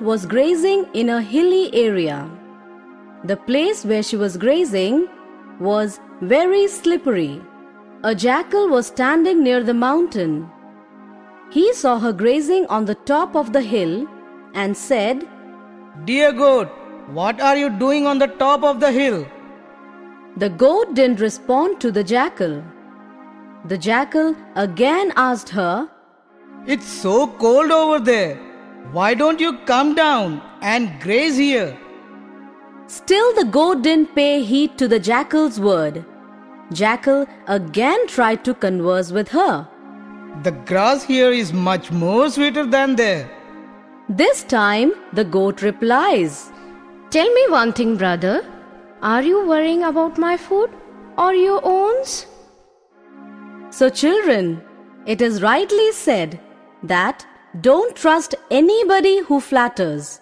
was grazing in a hilly area. The place where she was grazing was very slippery. A jackal was standing near the mountain. He saw her grazing on the top of the hill and said, Dear goat, what are you doing on the top of the hill? The goat didn't respond to the jackal. The jackal again asked her, It's so cold over there. Why don't you come down and graze here? Still, the goat didn't pay heed to the jackal's word. Jackal again tried to converse with her. The grass here is much more sweeter than there. This time, the goat replies, Tell me one thing, brother. Are you worrying about my food or your owns? So, children, it is rightly said that don't trust anybody who flatters.